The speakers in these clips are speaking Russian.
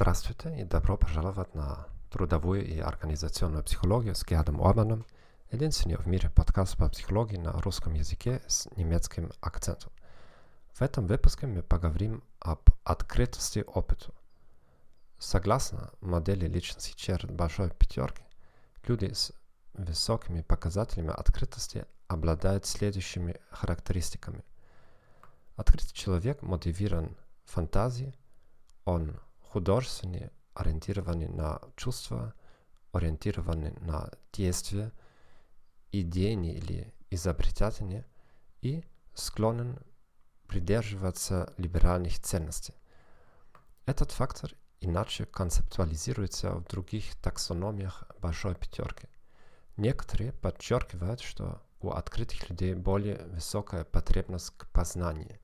Здравствуйте и добро пожаловать на трудовую и организационную психологию с Гердом Обаном, единственный в мире подкаст по психологии на русском языке с немецким акцентом. В этом выпуске мы поговорим об открытости опыту. Согласно модели личности черт большой пятерки, люди с высокими показателями открытости обладают следующими характеристиками. Открытый человек мотивирован фантазией, он художественный, ориентированный на чувства, ориентированный на действия, идейный или изобретательный и склонен придерживаться либеральных ценностей. Этот фактор иначе концептуализируется в других таксономиях большой пятерки. Некоторые подчеркивают, что у открытых людей более высокая потребность к познанию.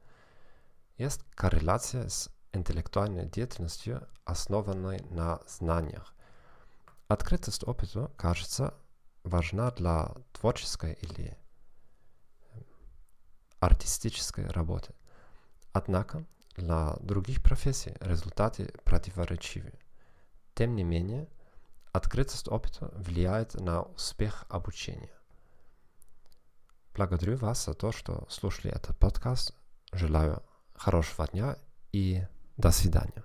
Есть корреляция с интеллектуальной деятельностью, основанной на знаниях. Открытость опыту, кажется, важна для творческой или артистической работы. Однако для других профессий результаты противоречивы. Тем не менее, открытость опыта влияет на успех обучения. Благодарю вас за то, что слушали этот подкаст. Желаю хорошего дня и до свидания.